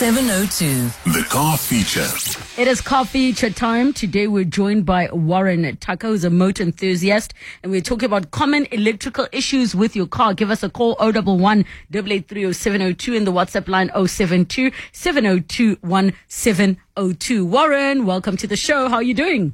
702. The car feature. It is car feature time. Today we're joined by Warren Tucker, who's a motor enthusiast, and we're talking about common electrical issues with your car. Give us a call 011 883 702 in the WhatsApp line 072 702 1702. Warren, welcome to the show. How are you doing?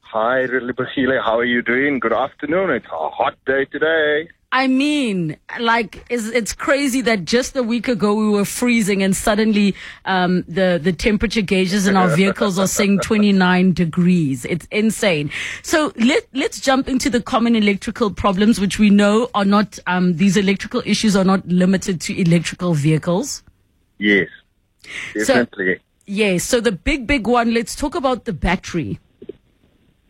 Hi, Libahile. How are you doing? Good afternoon. It's a hot day today. I mean, like, it's, it's crazy that just a week ago we were freezing and suddenly um, the, the temperature gauges in our vehicles are saying 29 degrees. It's insane. So let, let's jump into the common electrical problems, which we know are not, um, these electrical issues are not limited to electrical vehicles. Yes, definitely. So, yes. So the big, big one, let's talk about the battery.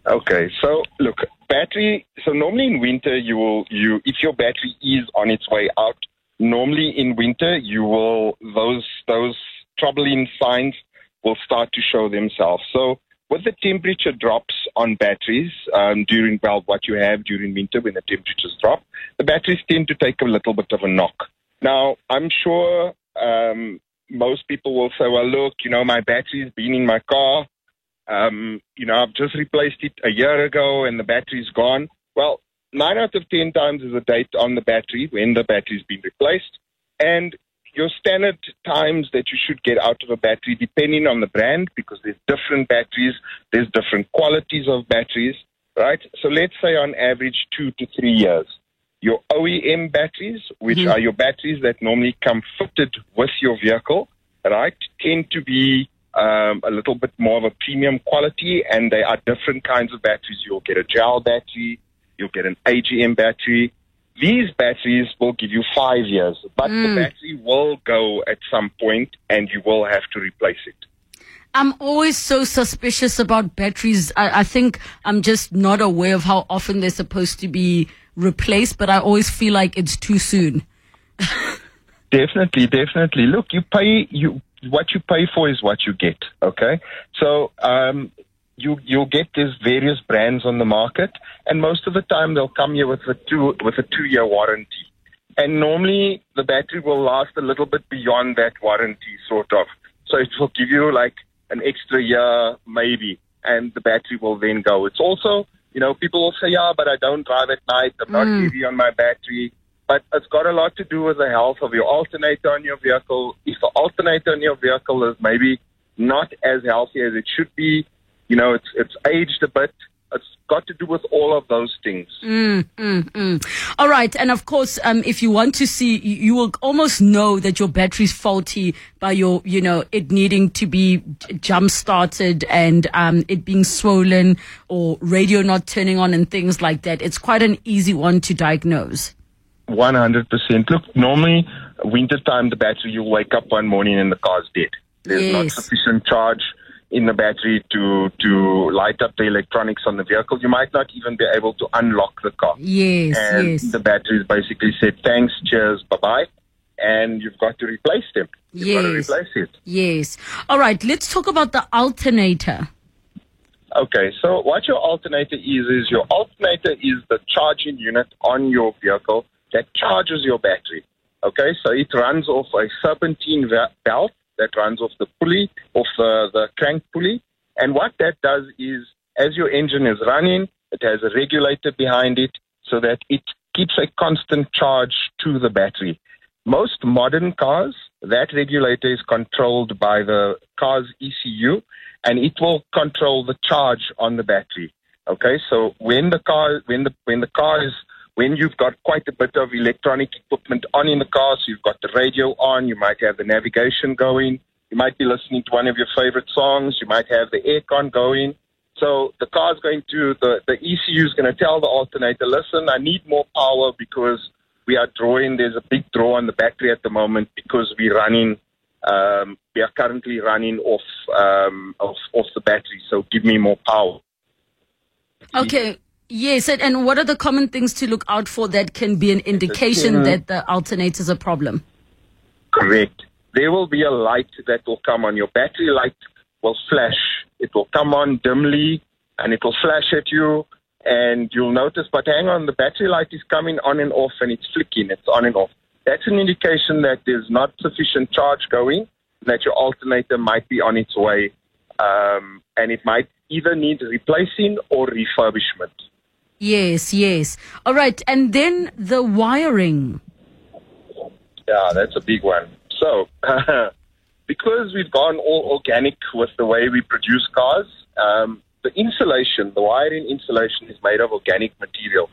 Okay, so look, battery. So normally in winter, you will you if your battery is on its way out. Normally in winter, you will those those troubling signs will start to show themselves. So with the temperature drops on batteries um, during well what you have during winter when the temperatures drop, the batteries tend to take a little bit of a knock. Now I'm sure um, most people will say, well, look, you know, my battery's been in my car um, you know, I've just replaced it a year ago and the battery's gone. Well, nine out of ten times is a date on the battery when the battery's been replaced. And your standard times that you should get out of a battery, depending on the brand, because there's different batteries, there's different qualities of batteries, right? So let's say on average two to three years. Your OEM batteries, which mm-hmm. are your batteries that normally come fitted with your vehicle, right, tend to be um, a little bit more of a premium quality, and they are different kinds of batteries. You'll get a gel battery, you'll get an AGM battery. These batteries will give you five years, but mm. the battery will go at some point, and you will have to replace it. I'm always so suspicious about batteries. I, I, think I'm just not aware of how often they're supposed to be replaced, but I always feel like it's too soon. definitely, definitely. Look, you pay you what you pay for is what you get. Okay, so um, you you'll get these various brands on the market, and most of the time they'll come here with a two with a two year warranty. And normally the battery will last a little bit beyond that warranty, sort of. So it will give you like an extra year, maybe, and the battery will then go. It's also, you know, people will say, yeah, but I don't drive at night. I'm not mm. heavy on my battery but it's got a lot to do with the health of your alternator on your vehicle. If the alternator on your vehicle is maybe not as healthy as it should be, you know, it's it's aged a bit. It's got to do with all of those things. Mm, mm, mm. All right, and of course, um, if you want to see, you, will almost know that your battery's faulty by your, you know, it needing to be jump started and um, it being swollen or radio not turning on and things like that. It's quite an easy one to diagnose. 100%. Look, normally, wintertime, the battery, you wake up one morning and the car's dead. There's yes. not sufficient charge in the battery to to light up the electronics on the vehicle. You might not even be able to unlock the car. Yes, and yes. The battery is basically said, thanks, cheers, bye bye. And you've got to replace them. You've yes. got to replace it. Yes. All right, let's talk about the alternator. Okay, so what your alternator is, is your alternator is the charging unit on your vehicle that charges your battery. Okay, so it runs off a serpentine belt that runs off the pulley, off the, the crank pulley. And what that does is, as your engine is running, it has a regulator behind it so that it keeps a constant charge to the battery. Most modern cars, that regulator is controlled by the car's ECU and it will control the charge on the battery. Okay, so when the car when the when the car is when you've got quite a bit of electronic equipment on in the car, so you've got the radio on, you might have the navigation going, you might be listening to one of your favorite songs, you might have the aircon going. So the car's going to, the, the ECU is going to tell the alternator, listen, I need more power because we are drawing, there's a big draw on the battery at the moment because we're running, um, we are currently running off, um, off, off the battery. So give me more power. Okay. Yes, and what are the common things to look out for that can be an indication that the alternator is a problem? Correct. There will be a light that will come on. Your battery light will flash. It will come on dimly and it will flash at you and you'll notice, but hang on, the battery light is coming on and off and it's flicking. It's on and off. That's an indication that there's not sufficient charge going that your alternator might be on its way, um, and it might either need replacing or refurbishment. Yes, yes. All right, and then the wiring. Yeah, that's a big one. So, because we've gone all organic with the way we produce cars, um, the insulation, the wiring insulation, is made of organic material,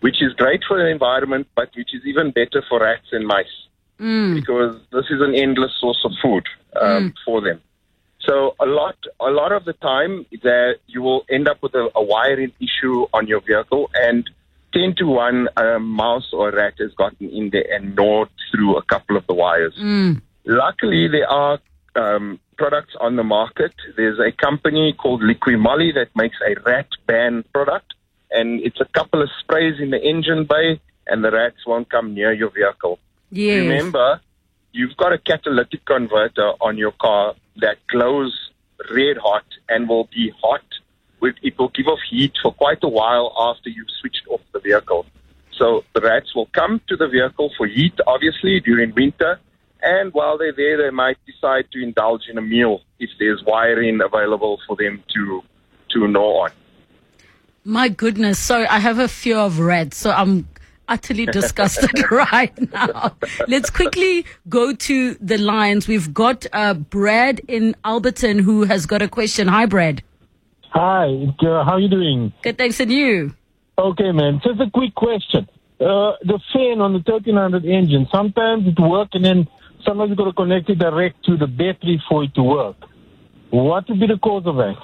which is great for the environment, but which is even better for rats and mice because this is an endless source of food um, for them. So a lot, a lot of the time, that you will end up with a, a wiring issue on your vehicle, and ten to one, a mouse or a rat has gotten in there and gnawed through a couple of the wires. Luckily, there are um, products on the market. There's a company called Liqui Moly that makes a rat ban product, and it's a couple of sprays in the engine bay, and the rats won't come near your vehicle. Yes. Remember, you've got a catalytic converter on your car that glows red hot and will be hot. It will give off heat for quite a while after you've switched off the vehicle. So the rats will come to the vehicle for heat, obviously, during winter. And while they're there, they might decide to indulge in a meal if there's wiring available for them to, to gnaw on. My goodness. So I have a fear of rats. So I'm utterly disgusted right now. Let's quickly go to the lines. We've got uh, Brad in Alberton who has got a question. Hi, Brad. Hi, uh, how are you doing? Good, thanks, and you? Okay, man. Just a quick question. Uh, the fan on the 1300 engine, sometimes it works and then sometimes you got to connect it direct to the battery for it to work. What would be the cause of that?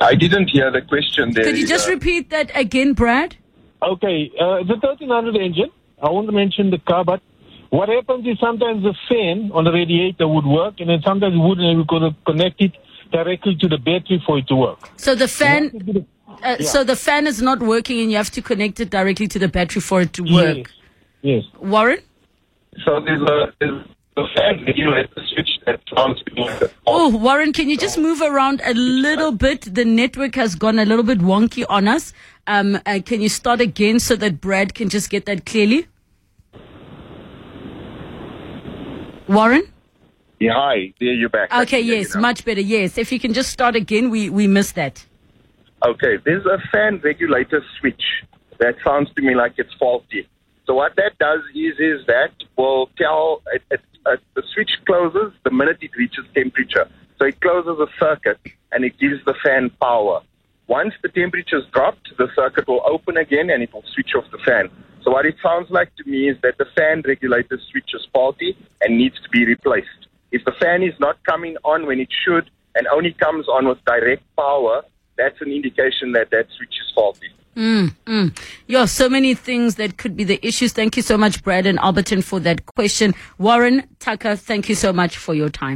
I didn't hear the question there. Could you just repeat that again, Brad? Okay, uh, the 1300 engine, I won't mention the car, but what happens is sometimes the fan on the radiator would work and then sometimes it wouldn't and we could connect it directly to the battery for it to work. So the fan, What would the- uh, so the fan is not working, and you have to connect it directly to the battery for it to work. Yes. Warren? So there's a, there's a fan regulator switch that sounds like a Oh, Warren, can you just move around a little bit? The network has gone a little bit wonky on us. Um, uh, can you start again so that Brad can just get that clearly? Warren? Yeah, hi, there you're back. Okay, hear you yes, much better. Yes, if you can just start again, we we missed that. Okay, there's a fan regulator switch that sounds to me like it's faulty. So what that does is is that will tell it, it, uh, the switch closes the minute it reaches temperature. So it closes a circuit and it gives the fan power. Once the temperature's dropped, the circuit will open again and it will switch off the fan. So what it sounds like to me is that the fan regulator switch is faulty and needs to be replaced. If the fan is not coming on when it should and only comes on with direct power, that's an indication that that switch is faulty. Mm, mm. Yeah, so many things that could be the issues. Thank you so much, Brad and Alberton, for that question. Warren Tucker, thank you so much for your time.